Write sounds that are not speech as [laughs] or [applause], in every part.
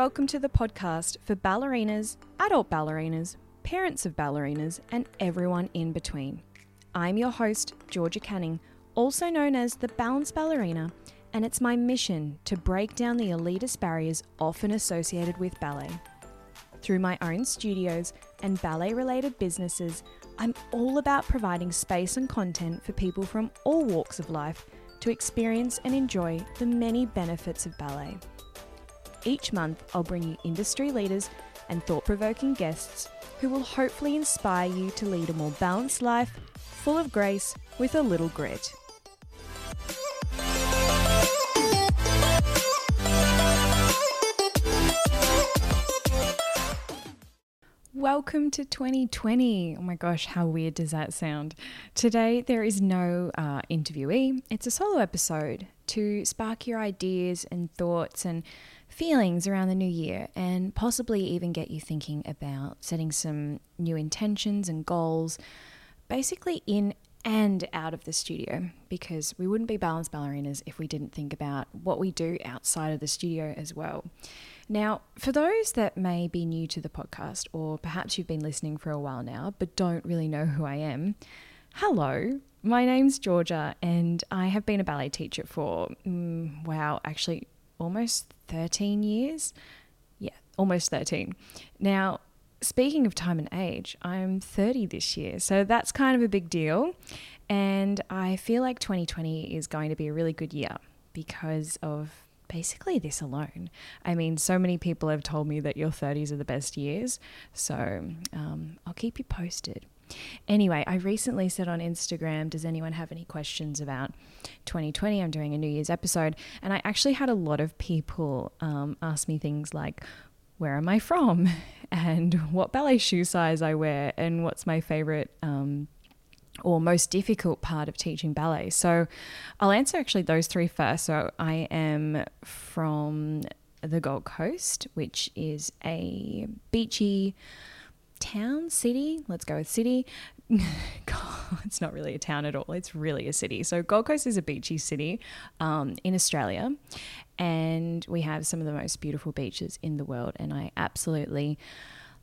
welcome to the podcast for ballerinas, adult ballerinas, parents of ballerinas, and everyone in between. I'm your host, Georgia Canning, also known as the Balanced Ballerina, and it's my mission to break down the elitist barriers often associated with ballet. Through my own studios and ballet related businesses, I'm all about providing space and content for people from all walks of life to experience and enjoy the many benefits of ballet. Each month, I'll bring you industry leaders and thought provoking guests who will hopefully inspire you to lead a more balanced life, full of grace, with a little grit. Welcome to 2020. Oh my gosh, how weird does that sound? Today, there is no uh, interviewee. It's a solo episode to spark your ideas and thoughts and feelings around the new year and possibly even get you thinking about setting some new intentions and goals, basically in and out of the studio, because we wouldn't be balanced ballerinas if we didn't think about what we do outside of the studio as well. Now, for those that may be new to the podcast, or perhaps you've been listening for a while now but don't really know who I am, hello. My name's Georgia, and I have been a ballet teacher for, mm, wow, actually almost 13 years. Yeah, almost 13. Now, speaking of time and age, I'm 30 this year, so that's kind of a big deal. And I feel like 2020 is going to be a really good year because of basically this alone. I mean, so many people have told me that your 30s are the best years, so um, I'll keep you posted. Anyway, I recently said on Instagram, does anyone have any questions about 2020? I'm doing a New Year's episode. And I actually had a lot of people um, ask me things like, where am I from? [laughs] And what ballet shoe size I wear? And what's my favorite um, or most difficult part of teaching ballet? So I'll answer actually those three first. So I am from the Gold Coast, which is a beachy, town, city, let's go with city. [laughs] It's not really a town at all. It's really a city. So, Gold Coast is a beachy city um, in Australia, and we have some of the most beautiful beaches in the world. And I absolutely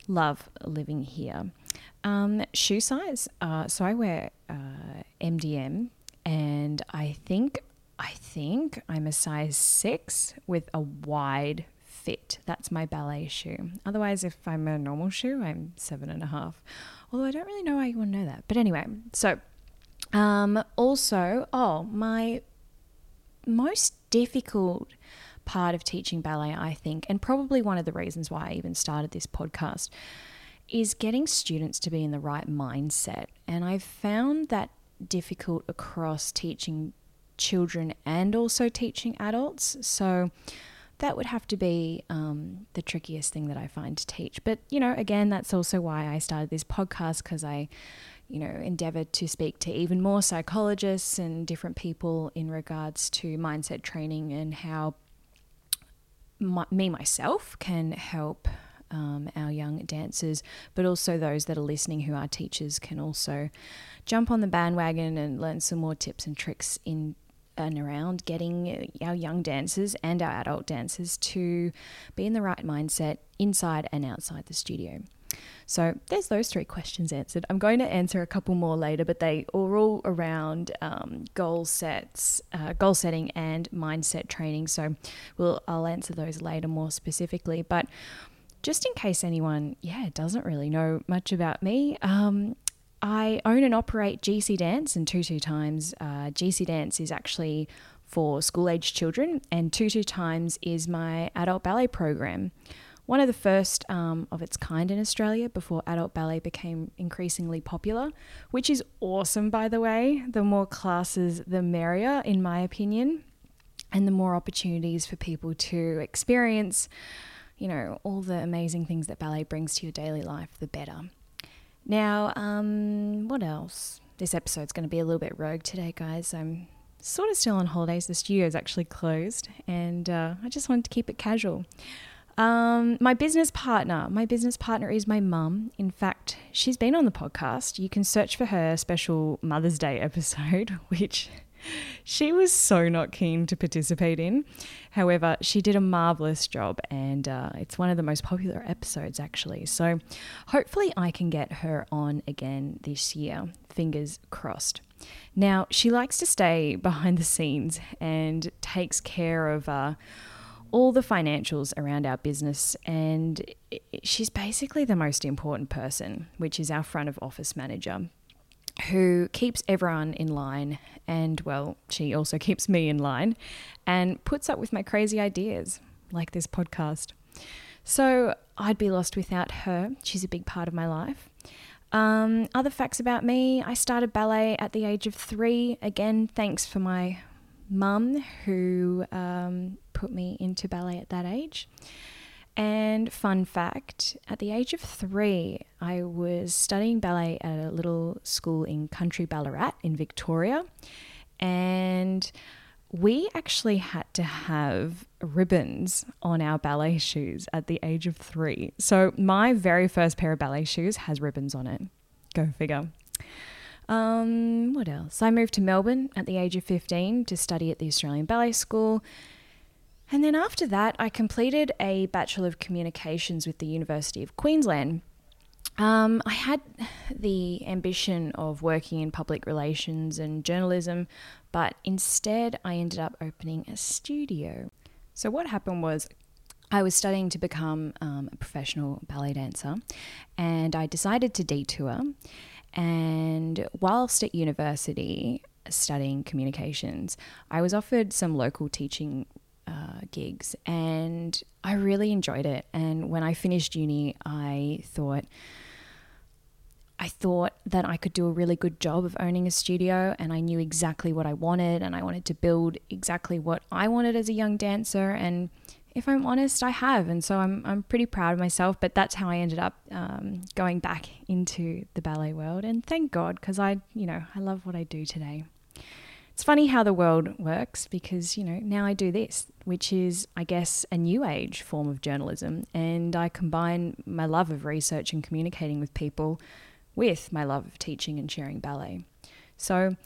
love living here. Um, shoe size. Uh, so, I wear uh, MDM, and I think I think I'm a size six with a wide fit. That's my ballet shoe. Otherwise, if I'm a normal shoe, I'm seven and a half. Although I don't really know why you want to know that. But anyway, so um, also, oh, my most difficult part of teaching ballet, I think, and probably one of the reasons why I even started this podcast, is getting students to be in the right mindset. And I've found that difficult across teaching children and also teaching adults. So, that would have to be um, the trickiest thing that I find to teach. But, you know, again, that's also why I started this podcast because I, you know, endeavored to speak to even more psychologists and different people in regards to mindset training and how my, me myself can help um, our young dancers, but also those that are listening who are teachers can also jump on the bandwagon and learn some more tips and tricks in and around getting our young dancers and our adult dancers to be in the right mindset inside and outside the studio. So there's those three questions answered. I'm going to answer a couple more later, but they are all around um, goal sets, uh, goal setting, and mindset training. So we'll I'll answer those later more specifically. But just in case anyone, yeah, doesn't really know much about me, um, I own and operate GC Dance and Tutu Times. Uh, GC Dance is actually for school age children, and Tutu Times is my adult ballet program. One of the first um, of its kind in Australia before adult ballet became increasingly popular, which is awesome, by the way. The more classes, the merrier, in my opinion, and the more opportunities for people to experience, you know, all the amazing things that ballet brings to your daily life, the better. Now, um, what else? This episode's going to be a little bit rogue today, guys. I'm sort of still on holidays. The studio's actually closed, and uh, I just wanted to keep it casual. Um, my business partner. My business partner is my mum. In fact, she's been on the podcast. You can search for her special Mother's Day episode, [laughs] which she was so not keen to participate in. However, she did a marvelous job, and uh, it's one of the most popular episodes, actually. So, hopefully, I can get her on again this year. Fingers crossed. Now, she likes to stay behind the scenes and takes care of. Uh, all the financials around our business, and she's basically the most important person, which is our front of office manager who keeps everyone in line. And well, she also [laughs] keeps me in line and puts up with my crazy ideas, like this podcast. So I'd be lost without her. She's a big part of my life. Um, other facts about me I started ballet at the age of three. Again, thanks for my mum who um, put me into ballet at that age. And fun fact at the age of three, I was studying ballet at a little school in country Ballarat in Victoria. And we actually had to have ribbons on our ballet shoes at the age of three. So my very first pair of ballet shoes has ribbons on it. Go figure. Um, what else? I moved to Melbourne at the age of 15 to study at the Australian Ballet School. And then after that, I completed a Bachelor of Communications with the University of Queensland. Um, I had the ambition of working in public relations and journalism, but instead I ended up opening a studio. So, what happened was I was studying to become um, a professional ballet dancer, and I decided to detour. And whilst at university studying communications, I was offered some local teaching uh, gigs and I really enjoyed it. And when I finished uni, I thought, I thought that I could do a really good job of owning a studio and I knew exactly what I wanted and I wanted to build exactly what I wanted as a young dancer. And if I'm honest, I have. And so I'm, I'm pretty proud of myself. But that's how I ended up um, going back into the ballet world. And thank God, because I, you know, I love what I do today. It's funny how the world works because, you know, now I do this, which is, I guess, a new age form of journalism. And I combine my love of research and communicating with people with my love of teaching and sharing ballet. So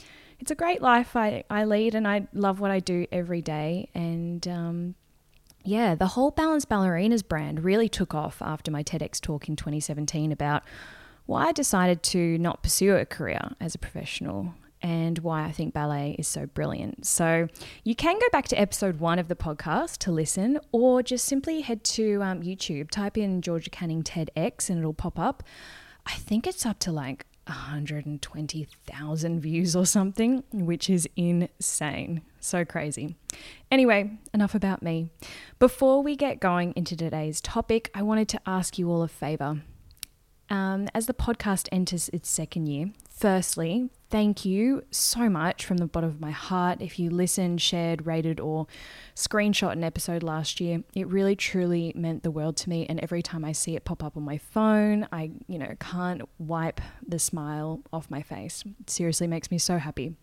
it's a great life I, I lead and I love what I do every day. And um, yeah, the whole Balanced Ballerinas brand really took off after my TEDx talk in 2017 about why I decided to not pursue a career as a professional and why I think ballet is so brilliant. So you can go back to episode one of the podcast to listen, or just simply head to um, YouTube, type in Georgia Canning TEDx, and it'll pop up. I think it's up to like 120,000 views or something, which is insane. So crazy. Anyway, enough about me. Before we get going into today's topic, I wanted to ask you all a favor. Um, as the podcast enters its second year, firstly, thank you so much from the bottom of my heart. If you listened, shared, rated, or screenshot an episode last year, it really truly meant the world to me. And every time I see it pop up on my phone, I, you know, can't wipe the smile off my face. It seriously makes me so happy.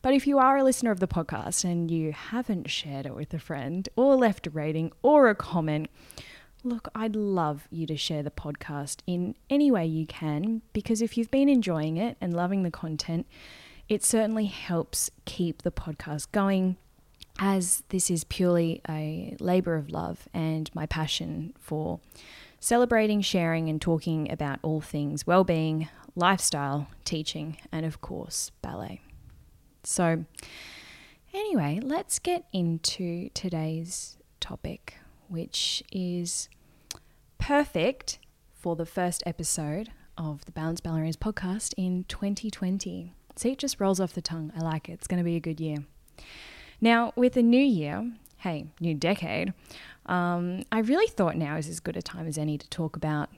But if you are a listener of the podcast and you haven't shared it with a friend or left a rating or a comment, Look, I'd love you to share the podcast in any way you can because if you've been enjoying it and loving the content, it certainly helps keep the podcast going as this is purely a labor of love and my passion for celebrating, sharing, and talking about all things well being, lifestyle, teaching, and of course, ballet. So, anyway, let's get into today's topic which is perfect for the first episode of the Balanced Ballerinas podcast in 2020. See, it just rolls off the tongue. I like it. It's going to be a good year. Now, with a new year, hey, new decade, um, I really thought now is as good a time as any to talk about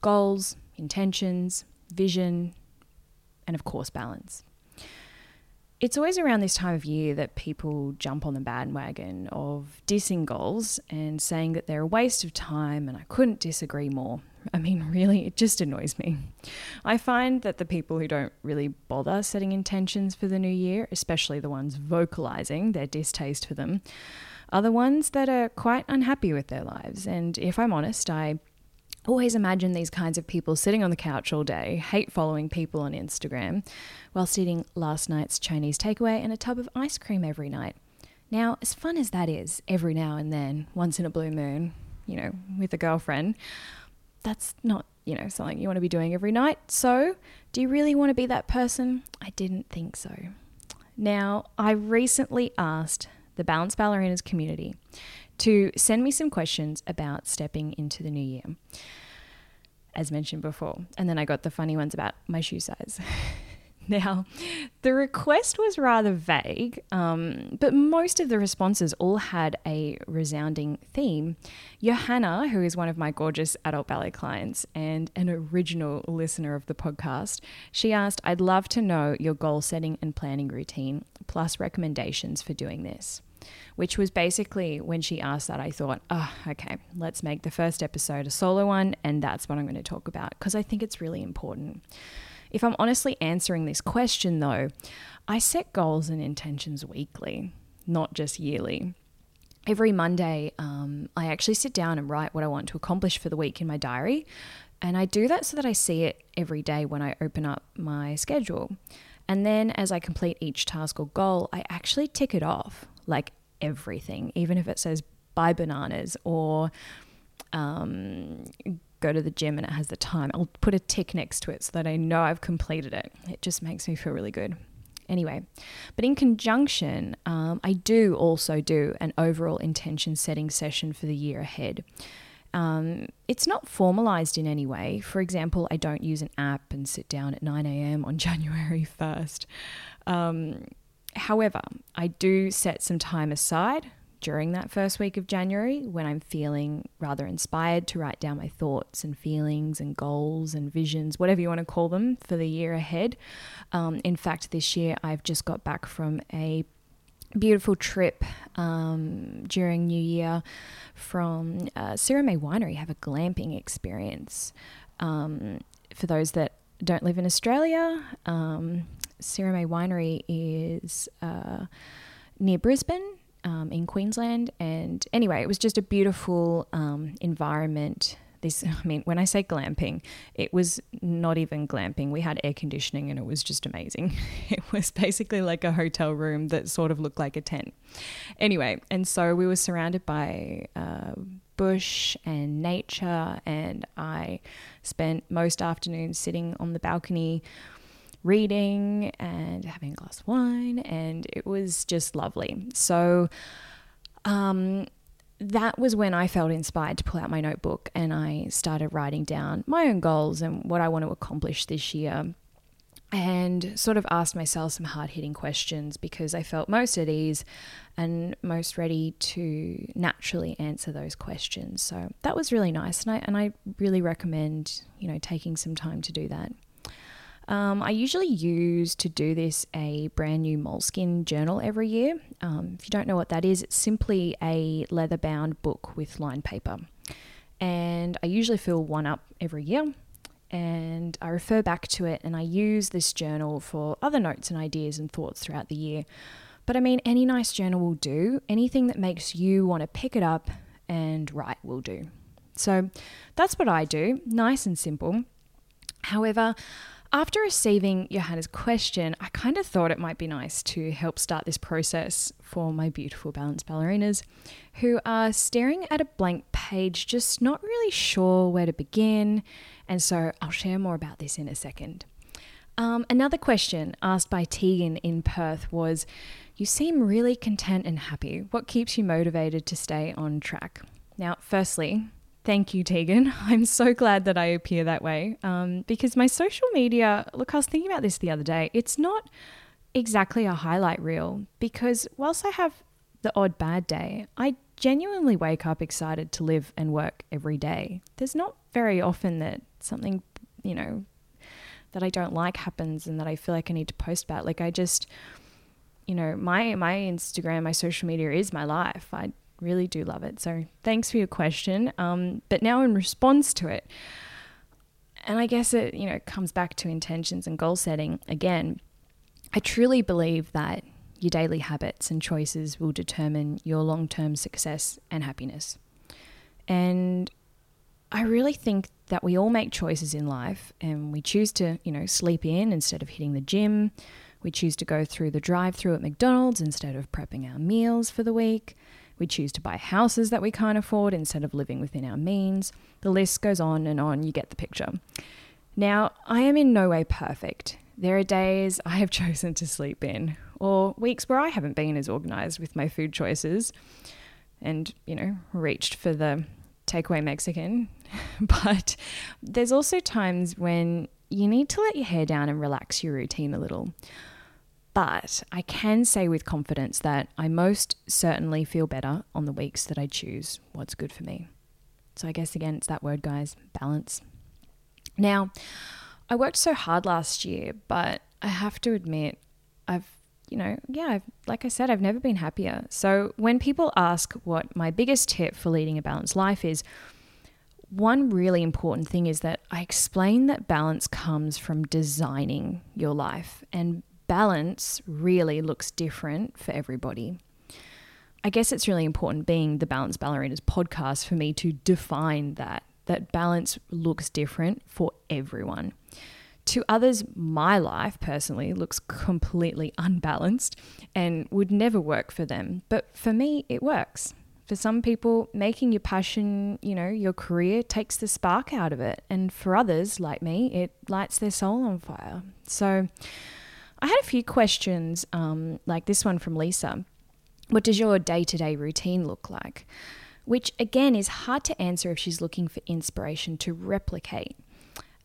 goals, intentions, vision, and of course, balance it's always around this time of year that people jump on the bandwagon of dissing goals and saying that they're a waste of time, and I couldn't disagree more. I mean, [laughs] really, it just annoys me. I find that the people who don't really bother setting intentions for the new year, especially the ones vocalizing their distaste for them, are the ones that are quite unhappy with their lives. And if I'm honest, I always imagine these kinds of people sitting on the couch all day, hate following people on Instagram, whilst eating last night's Chinese takeaway and a tub of ice cream every night. Now, as fun as that is, every now and then, once in a blue moon, you know, with a girlfriend, that's not, you know, something you want to be doing every night. So, do you really want to be that person? I didn't think so. Now, I recently asked the Balanced Ballerinas community to send me some questions about stepping into the new year, as mentioned before. And then I got the funny ones about my shoe size. [laughs] Now, the request was rather vague, um, but most of the responses all had a resounding theme. Johanna, who is one of my gorgeous adult ballet clients and an original listener of the podcast, she asked, I'd love to know your goal setting and planning routine, plus recommendations for doing this. Which was basically when she asked that, I thought, oh, okay, let's make the first episode a solo one, and that's what I'm going to talk about because I think it's really important. If I'm honestly answering this question, though, I set goals and intentions weekly, not just yearly. Every Monday, um, I actually sit down and write what I want to accomplish for the week in my diary. And I do that so that I see it every day when I open up my schedule. And then as I complete each task or goal, I actually tick it off like everything, even if it says buy bananas or um, go to the gym and it has the time, I'll put a tick next to it so that I know I've completed it. It just makes me feel really good. Anyway, but in conjunction, um, I do also do an overall intention setting session for the year ahead. Um, it's not formalized in any way. For example, I don't use an app and sit down at 9 a.m. on [laughs] January 1st. Um, however, I do set some time aside during that first week of January when I'm feeling rather inspired to write down my thoughts and feelings and goals and visions, whatever you want to call them, for the year ahead. Um, in fact, this year I've just got back from a beautiful trip um, during New Year from uh, May Winery. Have a glamping experience. Um, for those that don't live in Australia, um, May Winery is uh, near Brisbane um, in Queensland. And anyway, it was just a beautiful um, environment. This, [laughs] I mean, when I say glamping, it was not even glamping. We had air conditioning and it was just amazing. [laughs] It was basically like a hotel room that sort of looked like a tent. Anyway, and so we were surrounded by uh, bush and nature, and I spent most afternoons sitting on the balcony reading and having a glass of wine, and it was just lovely. So, um, that was when I felt inspired to pull out my notebook and I started writing down my own goals and what I want to accomplish this year. And sort of asked myself some hard hitting questions because I felt most at ease and most ready to naturally answer those questions. So that was really nice. And I, and I really recommend, you know, taking some time to do that. Um, I usually use to do this a brand new Moleskine journal every year. Um, if you don't know what that is, it's simply a leather bound book with lined paper. And I usually fill one up every year. And I refer back to it and I use this journal for other notes and ideas and thoughts throughout the year. But I mean, any nice journal will do. Anything that makes you want to pick it up and write will do. So that's what I do, nice and simple. However, after receiving Johanna's question, I kind of thought it might be nice to help start this process for my beautiful balanced ballerinas who are staring at a blank page, just not really sure where to begin. And so I'll share more about this in a second. Um, another question asked by Tegan in Perth was You seem really content and happy. What keeps you motivated to stay on track? Now, firstly, Thank you, Tegan. [laughs] I'm so glad that I appear that way um, because my social media, look, I was thinking about this the other day. It's not exactly a highlight reel because whilst I have the odd bad day, I genuinely wake up excited to live and work every day. There's not very often that something, you know, that I don't like happens and that I feel like I need to post about. Like I just, you know, my my Instagram, my social media is my life. I Really do love it. So thanks for your question. Um, but now in response to it, and I guess it you know comes back to intentions and goal setting again. I truly believe that your daily habits and choices will determine your long term success and happiness. And I really think that we all make choices in life and we choose to, you know, sleep in instead of hitting the gym. We choose to go through the drive through at McDonald's instead of prepping our meals for the week. We choose to buy houses that we can't afford instead of living within our means. The list goes on and on, you get the picture. Now, I am in no way perfect. There are days I have [laughs] chosen to sleep in, or weeks where I haven't been as organized with my food choices and, you know, reached for the takeaway Mexican. [laughs] but there's also times when you need to let your hair down and relax your routine a little. But I can say with confidence that I most certainly feel better on the weeks that I choose what's good for me. So I guess again, it's that word, guys balance. Now, I worked so hard last year, but I have to admit, I've, you know, yeah, I've, like I said, I've never been happier. So when people ask what my biggest tip for leading a balanced life is, one really important thing is that I explain that balance comes from designing your life, and balance really looks different for everybody. I guess it's really important being the Balance Ballerinas podcast for me to define that that balance looks different for everyone. To others, my life personally looks completely unbalanced and would never work for them. But for me, it works. For some people, making your passion, you know, your career takes the spark out of it. And for others, like me, it lights their soul on fire. So I had a few questions, um, like this one from Lisa. What does your day to day routine look like? which again is hard to answer if she's looking for inspiration to replicate.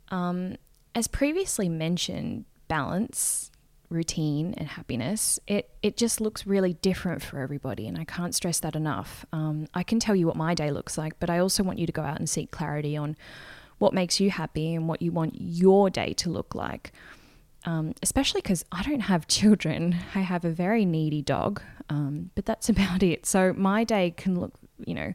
Um, as previously mentioned, balance, routine, and happiness, it, it just looks really different for everybody, and I can't stress that enough. Um, I can tell you what my day looks like, but I also want you to go out and seek clarity on what makes you happy and what you want your day to look like. Um, especially because I don't have [laughs] children. I have a very needy dog, um, but that's [laughs] about it. So my day can look you know,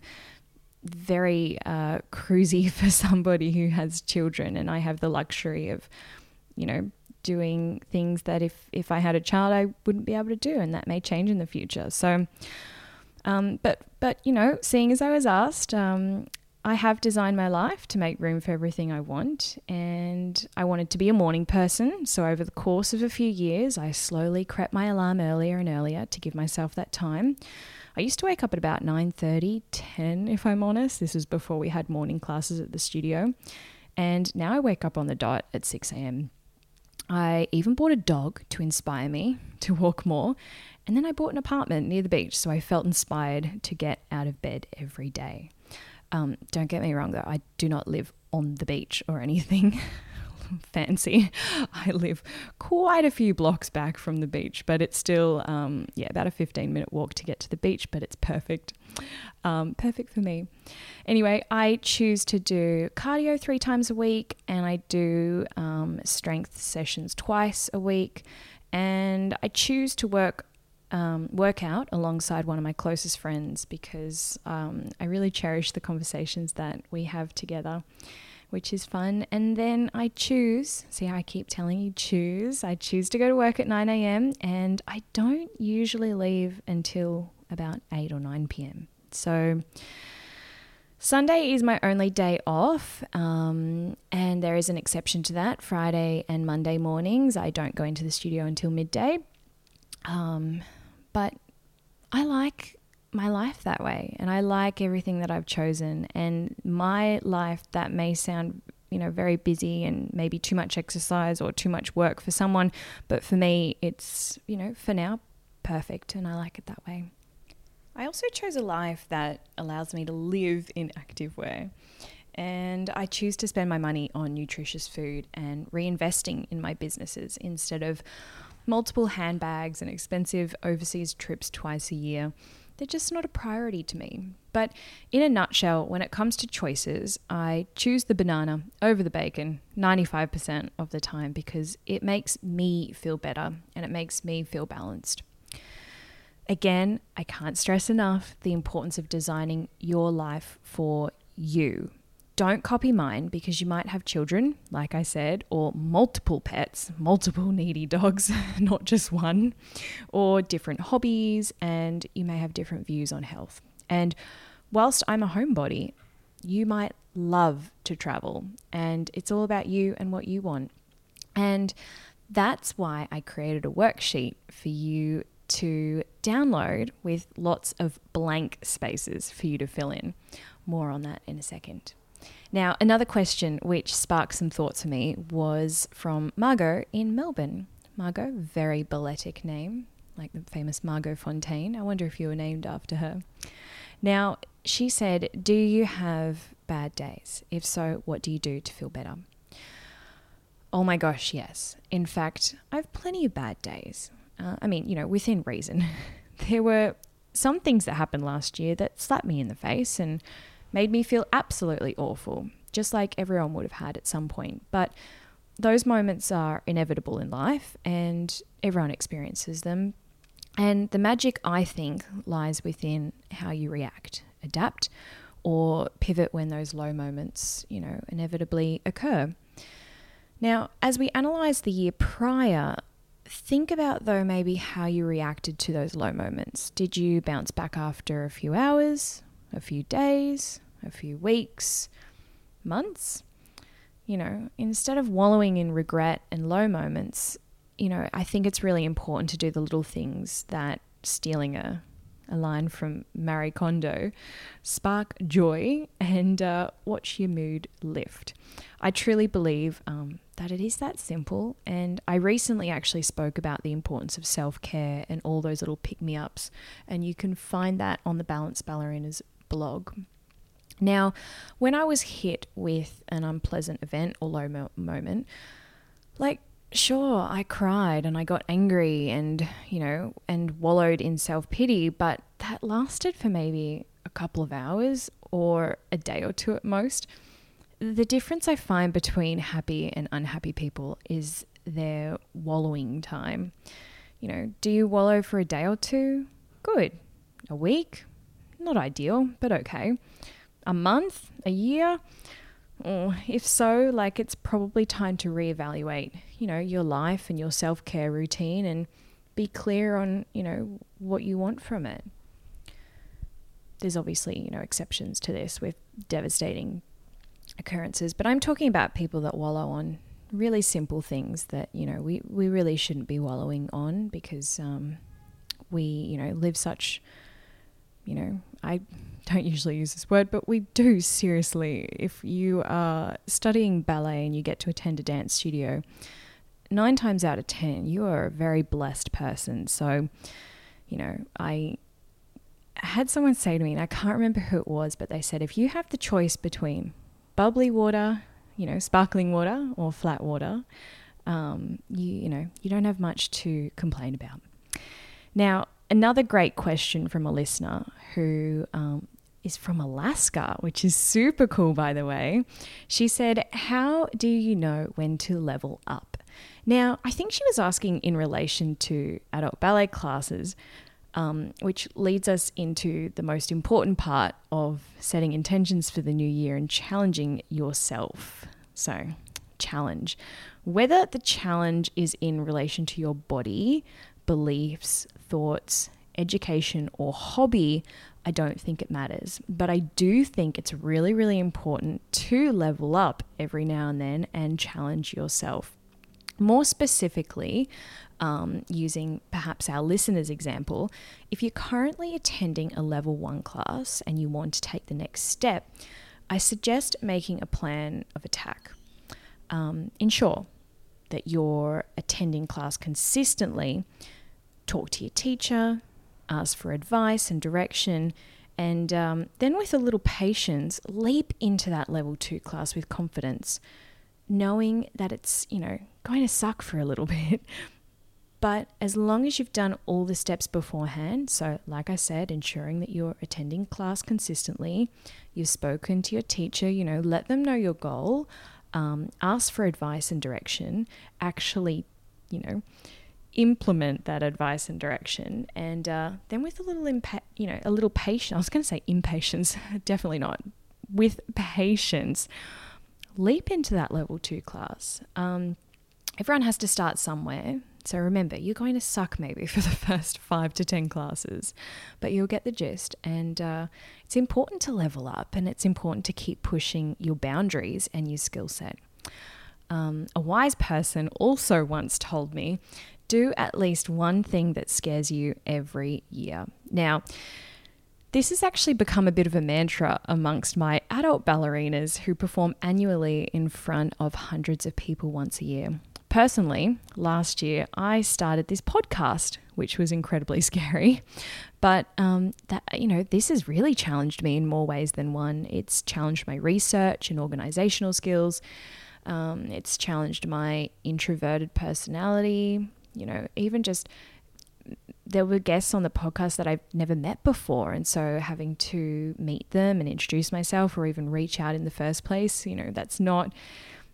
very uh, cruisy [laughs] for somebody who has children. And I have the luxury of, you know, doing things that if, if I had a child, I wouldn't be able to do. And that may change in the future. So, um, but, but, you know, seeing as I was asked, um, I have designed my life to make room for everything I want, and I wanted to be a morning person. So, over the course of a few years, I slowly crept my alarm earlier and earlier to give myself that time. I used to wake up at about 9:30, 10 if I'm honest. This was before we had morning classes at the studio. And now I wake up on the dot at 6 a.m. I even bought a dog to inspire me [laughs] to walk more. And then I bought an apartment near the beach, so I felt inspired to get out of bed every day. Um, don't get me wrong, though, I do not live on the beach or anything. [laughs] fancy. I live quite a few blocks back from the beach, but it's still, um, yeah, about a 15 minute walk to get to the beach, but it's perfect. Um, perfect for me. Anyway, I choose to do cardio three times a week and I do um, strength sessions twice a week. And I choose to work um, work out alongside one of my closest friends because um, I really cherish the conversations that we have together which is fun. And then I choose, see how I keep telling you choose, I choose to go to work at 9 a.m. and I don't usually leave until about 8 or 9 p.m. So Sunday is my only day off, um, and there is an exception to that. Friday and Monday mornings, I don't go into the studio until midday. Um, but I like my life that way and I like everything that I've chosen and my life that may sound you know very busy and maybe too much exercise or too much work for someone but for me it's you know for now perfect and I like it that way. I also chose a life that allows me to live in active way and I choose to spend my money on nutritious food and reinvesting in my businesses instead of multiple handbags and expensive overseas trips twice a year they're just not a priority to me. But in a nutshell, when it comes to choices, I choose the banana over the bacon 95% of the time because it makes me feel better and it makes me feel balanced. Again, I can't stress enough the importance of designing your life for you don't copy mine because you might have children, like I said, or multiple pets, multiple [laughs] needy dogs, [laughs] not just one, or different hobbies, and you may have different views on health. And whilst I'm a homebody, You might love to travel, and it's all about you and what you want. And that's why I created a worksheet for you to download with lots of blank spaces for you to fill in. More on that in a second. Now, another question which sparked some thoughts for me was from Margot in Melbourne. Margot, very balletic name, like the famous Margot Fonteyn. I wonder if you were named after her. Now, she said, Do you have bad days? If so, what do you do to feel better? Oh my gosh, yes. In fact, I have plenty of bad days. Uh, I mean, you know, within reason. [laughs] there were some things that happened last year that slapped me in the face and made me feel absolutely awful, just like everyone would have had at some point. But those moments are inevitable in life and everyone experiences them. And the magic, I think, lies within how you react, adapt, or pivot when those low moments, you know, inevitably occur. Now, as we analyze the year prior, think about though maybe how you reacted to those low moments. Did you bounce back after a few hours, a few days, a few weeks, months? You know, instead of wallowing in regret and low moments, you know, I think it's really important to do the little things that stealing a a line from Marie Kondo, spark joy and uh, watch your mood lift. I truly believe um, that it is that simple. And I recently actually spoke about the importance of self care and all those little pick me ups. And you can find that on the Balance Ballerina's blog. Now, when I was hit with an unpleasant event or low mo- moment, like sure, I cried and I got angry and, you know, and wallowed in self pity, but that lasted for maybe a couple of hours or a day or two at most. The difference I find between happy and unhappy people is their wallowing time. You know, do you wallow for a day or two? Good. A week? Not ideal, but okay. A month? A year? Or if so, like it's probably time to reevaluate, you know, your life and your self-care routine and be clear on, you know, what you want from it. There's obviously, you know, exceptions to this with devastating occurrences, but I'm talking about people that wallow on really simple things that, you know, we, we really shouldn't be wallowing on because um, we, you know, live such, you know, I don't usually use this word, but we do seriously. If you are studying ballet and you get to attend a dance studio, nine times out of ten, you are a very blessed person. So, you know, I had someone say to me, and I can't remember who it was, but they said, if you have the choice between bubbly water, you know, sparkling water, or flat water, um, you you know, you don't have much to complain about. Now, another great question from a listener who um, is from Alaska, which is super cool, by the way. She said, How do you know when to level up? Now, I think she was asking in relation to adult ballet classes, um, which leads us into the most important part of setting intentions for the new year and challenging yourself. So, challenge. Whether the challenge is in relation to your body, beliefs, thoughts, education, or hobby, I don't think it matters. But I do think it's really, really important to level up every now and then and challenge yourself. More specifically, um, using perhaps our listener's example, if you're currently attending a level one class and you want to take the next step, I suggest making a plan of attack. Um, ensure that you're attending class consistently. Talk to your teacher, ask for advice and direction, and um, then with a little patience, leap into that level two class with confidence, knowing that it's, you know, going to suck for a little [laughs] bit. But as long as you've done all the steps beforehand, so like I said, ensuring that you're attending class consistently, you've spoken to your teacher, you know, let them know your goal, um, ask for advice and direction, actually, you know, implement that advice and direction and uh, then with a little impa- you know a little patience i was going to say impatience [laughs] definitely not with patience leap into that level two class um, everyone has to start somewhere So remember, you're going to suck maybe [laughs] for the first five to 10 classes, but you'll get the gist. And uh, it's important to level up and it's important to keep pushing your boundaries and your skill set. Um, a wise person also once told me do at least one thing that scares you every year. Now, this has actually become a bit of a mantra amongst my adult ballerinas who perform annually in front of hundreds of people once a year. Personally, last year I started this podcast, which was incredibly [laughs] scary. But um, that you know, this has really challenged me in more ways than one. It's challenged my research and organizational skills. Um, it's challenged my introverted personality. You know, even just there were guests on the podcast that I've never met before. And so having to meet them and introduce myself or even reach out in the first place, you know, that's not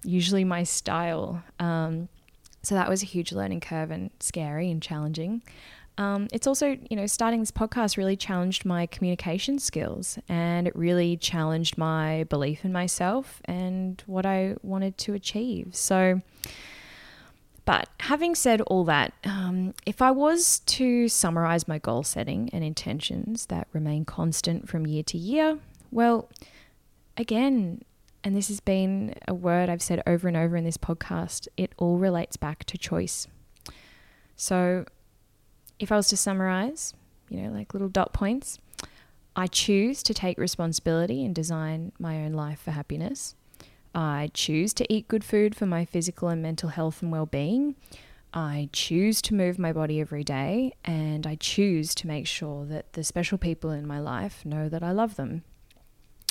usually my style. Um, so that was a huge learning curve and scary and challenging. Um, it's also, you know, starting this podcast really challenged my communication skills and it really challenged my belief in myself and what I wanted to achieve. So, but having said all that, um, if I was to summarize my goal setting and intentions that remain constant from year to year, well, again, and this has been a word I've said over and over in this podcast, it all relates back to choice. So, if I was to summarize, you know, like little dot points, I choose to take responsibility and design my own life for happiness. I choose to eat good food for my physical and mental health and well being. I choose to move my body every day, and I choose to make sure that the special people in my life know that I love them.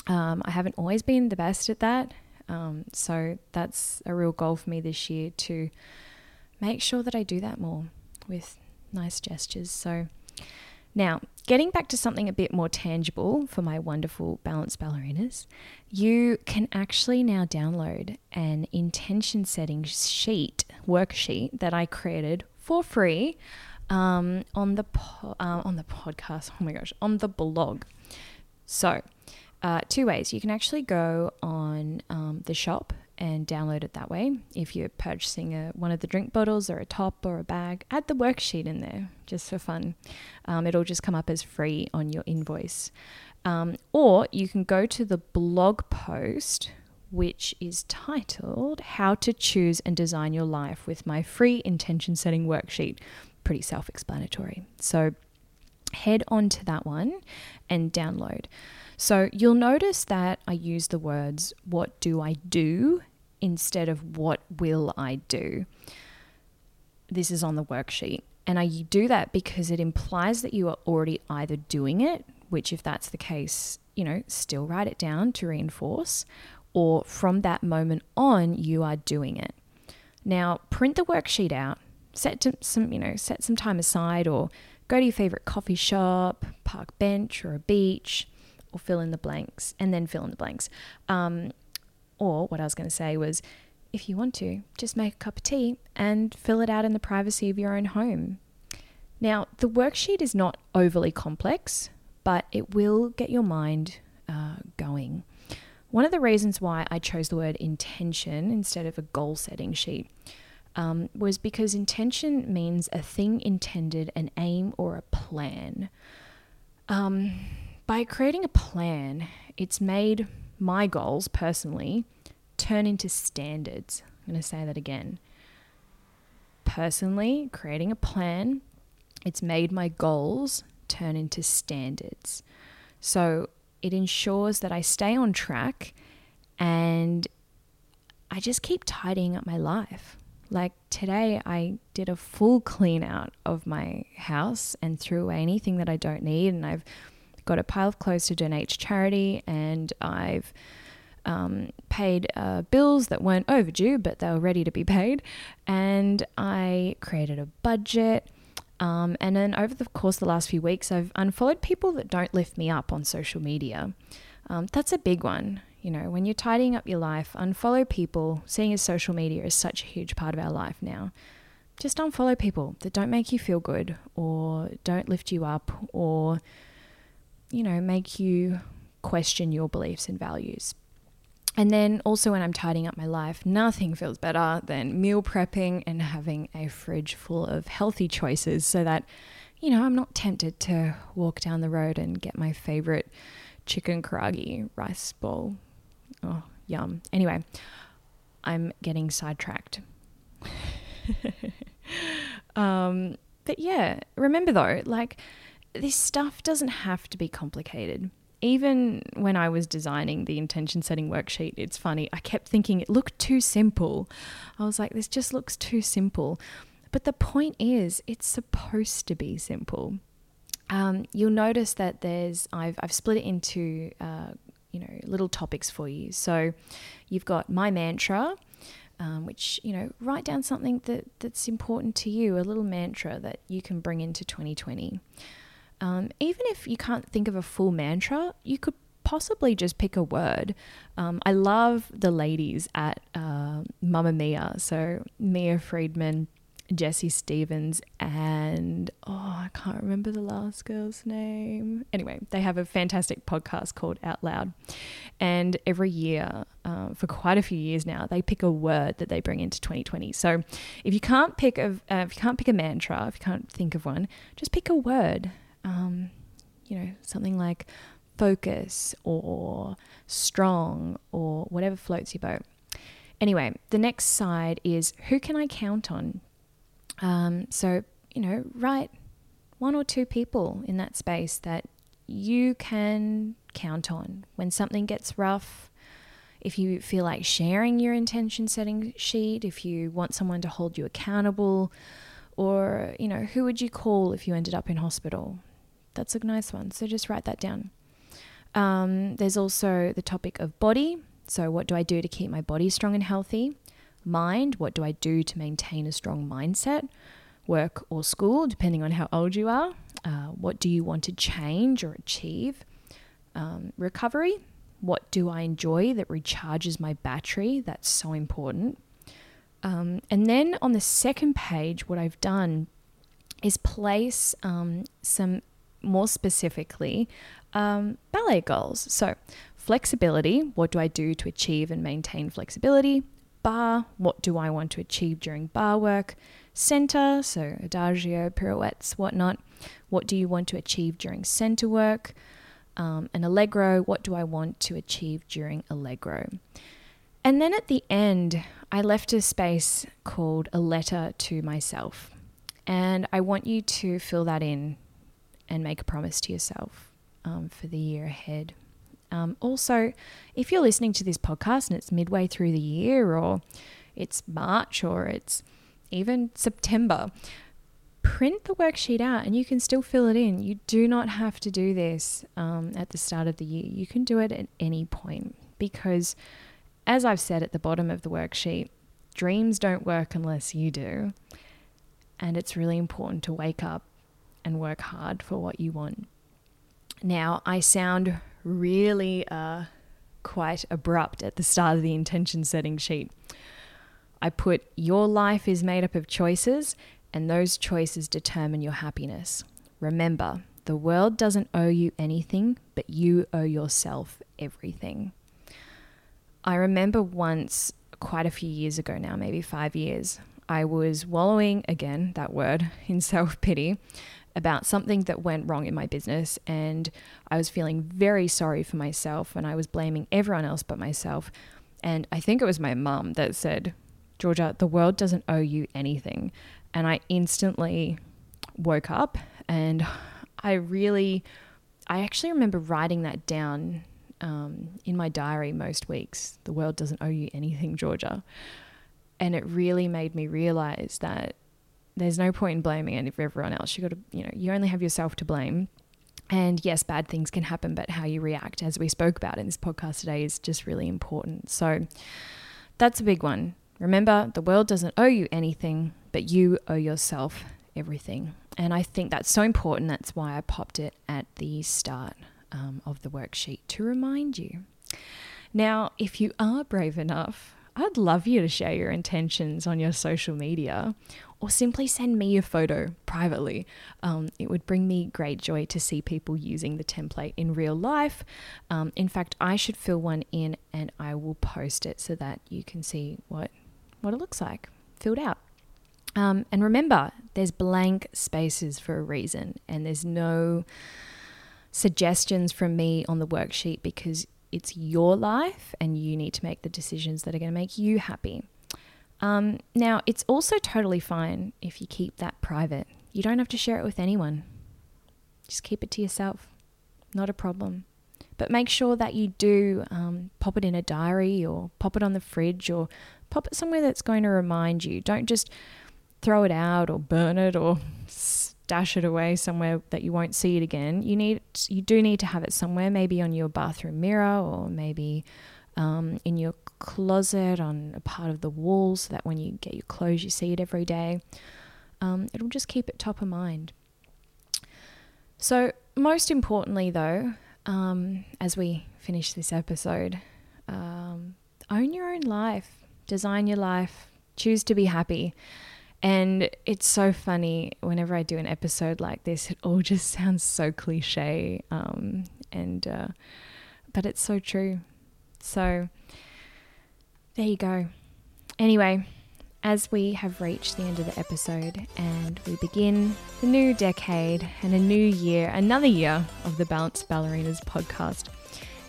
Um, I haven't always been the best at that. Um, so that's a real goal for me this year to make sure that I do that more with nice gestures. So now, getting back to something a bit more tangible for my wonderful balanced ballerinas, you can actually now download an intention setting sheet, worksheet that I created for free um, on the po- uh, on the podcast. Oh my gosh, on the blog. So uh, two ways. You can actually go on um, the shop and download it that way. If you're purchasing a, one of the drink bottles or a top or a bag, add the worksheet in there just for fun. Um, it'll just come up as free on your invoice. Um, or you can go to the blog post, which is titled How to Choose and Design Your Life with my free intention setting worksheet. Pretty self explanatory. So head on to that one and download. So you'll notice that I use the words, what do I do, instead of what will I do. This is on the worksheet. And I do that because it implies that you are already either doing it, which, if that's the case, you know, still write it down to reinforce, or from that moment on, you are doing it. Now, print the worksheet out, set some, you know, set some time aside, or go to your favorite coffee shop, park bench, or a beach or fill in the blanks and then fill in the blanks. Um, or what I was going to say was, if you want to, just make a cup of tea and fill it out in the privacy of your own home. Now, the worksheet is not overly complex, but it will get your mind uh, going. One of the reasons why I chose the word intention instead of a goal setting sheet um, was because intention means a thing intended, an aim, or a plan. Um, by creating a plan, it's made my goals personally turn into standards. I'm going to say that again. Personally, creating a plan, it's made my goals turn into standards. So it ensures that I stay on track and I just keep tidying up my life. Like today, I did a full clean out of my house and threw away anything that I don't need, and I've got a pile of clothes to donate to charity, and I've um, paid uh, bills that weren't overdue, but they were ready to be paid. And I created a budget. Um, and then over the course of the last few weeks, I've unfollowed people that don't lift me up on social media. Um, that's a big one. You know, when you're tidying up your life, unfollow people. Seeing as social media is such a huge part of our life now, just unfollow people that don't make you feel good or don't lift you up or you know, make you question your beliefs and values. And then also when I'm tidying up my life, nothing feels better than meal prepping and having a fridge full of healthy choices so that, you know, I'm not tempted to walk down the road and get my favorite chicken karaage rice bowl. Oh, yum. Anyway, I'm getting sidetracked. [laughs] um, but yeah, remember though, like this stuff doesn't have to be complicated. Even when I was designing the intention setting worksheet, it's funny. I kept thinking it looked too simple. I was like, this just looks too simple. But the point is, it's supposed to be simple. Um, you'll notice that there's I've I've split it into uh, you know little topics for you. So you've got my mantra, um, which you know write down something that that's important to you, a little mantra that you can bring into 2020. Um, even if you can't think of a full mantra, you could possibly just pick a word. Um, I love the ladies at uh, Mamamia, so Mia Freedman Jessie Stephens and oh, I can't remember the last girl's name. Anyway, they have a fantastic podcast called Out Loud, and every year, uh, for quite a few years now, they pick a word that they bring into 2020. So, if you can't pick a uh, if you can't pick a mantra, if you can't think of one, just pick a word. Um, you know, something like focus or strong or whatever floats your boat. Anyway, the next side is who can I count on um, so, you know, write one or two people in that space that you can count on when something gets rough. If you feel like sharing your intention setting sheet, if you want someone to hold you accountable, or, you know, who would you call if you ended up in hospital? That's a nice one. So just write that down. Um, there's also the topic of body. So, what do I do to keep my body strong and healthy? mind, what do I do to maintain a strong mindset? Work or school, depending on how old you are. Uh, what do you want to change or achieve? Um, recovery, what do I enjoy that recharges my battery? That's so important. Um, and then on the second page, what I've done is place um, some more specifically um, ballet goals. So, flexibility what do I do to achieve and maintain flexibility? Barre, what do I want to achieve during barre work? Center, so adagio, pirouettes, whatnot. What do you want to achieve during center work? Um, an allegro, what do I want to achieve during allegro? And then at the end, I left a space called a letter to myself. And I want you to fill that in and make a promise to yourself um, for the year ahead. Um, also, if you're listening to this podcast and it's midway through the year, or it's March, or it's even September, print the worksheet out and you can still fill it in. You do not have to do this um, at the start of the year. You can do it at any point because, as I've said at the bottom of the worksheet, dreams don't work unless you do. And it's really important to wake up and work hard for what you want. Now, I sound really uh, quite abrupt at the start of the intention setting sheet. I put, Your life is made up of choices, and those choices determine your happiness. Remember, the world doesn't owe you anything, but you owe yourself everything. I remember once, quite a few years ago now, maybe five years, I was wallowing, again, that word, [laughs] in self pity about something that went wrong in my business and I was feeling very sorry for myself and I was blaming everyone else but myself. And I think it was my mum that said, Georgia, the world doesn't owe you anything. And I instantly woke up and I really, I actually remember writing that down um, in my diary most weeks. The world doesn't owe you anything, Georgia. And it really made me realize that there's no point in blaming everyone else. You got to, you know, you only have yourself to blame. And yes, bad things can happen, but how you react, as we spoke about in this podcast today, is just really important. So that's a big one. Remember, the world doesn't owe you anything, but you owe yourself everything. And I think that's so important. That's why I popped it at the start um, of the worksheet to remind you. Now, if you are brave enough I'd love you to share your intentions on your social media or simply send me a photo privately. Um, it would bring me great joy to see people using the template in real life. Um, in fact, I should fill one in and I will post it so that you can see what what it looks like filled out. Um, and remember, there's blank spaces for a reason, and there's no suggestions from me on the worksheet because it's your life and you need to make the decisions that are going to make you happy. Um, now, it's also totally fine if you keep that private. You don't have to share it with anyone. Just keep it to yourself. Not a problem. But make sure that you do um, pop it in a diary or pop it on the fridge or pop it somewhere that's going to remind you. Don't just throw it out or burn it or stash it away somewhere that you won't see it again. You need you do need to have it somewhere, maybe on your bathroom mirror or maybe um, in your closet on a part of the wall, so that when you get your clothes, you see it every day. Um, it'll just keep it top of mind. So, most importantly, though, um, as we finish this episode, um, own your own life, design your life, choose to be happy. And it's so funny whenever I do an episode like this, it all just [laughs] sounds so cliche. Um, and, uh, but it's so true. So there you go. Anyway, as we have reached the end of the episode and we begin the new decade and a new year, another year of the Balanced Ballerinas podcast,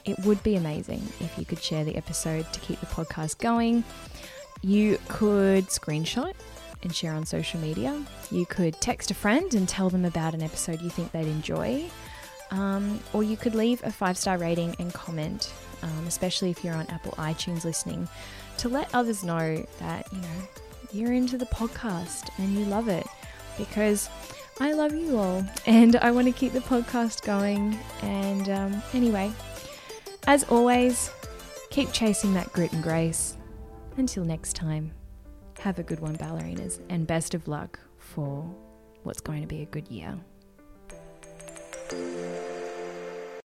it would be amazing if you could share the episode to keep the podcast going. You could screenshot and share on social media. You could text a friend and tell them about an episode you think they'd enjoy. Um, or you could leave a five star rating and comment, um, especially if you're on Apple iTunes listening, to let others know that, you know, you're into the podcast and you love it because I love you all [laughs] and I want to keep the podcast going. And um, anyway, as always, keep chasing that grit and grace. Until next time. Have a good one, ballerinas, and best of luck for what's going to be a good year.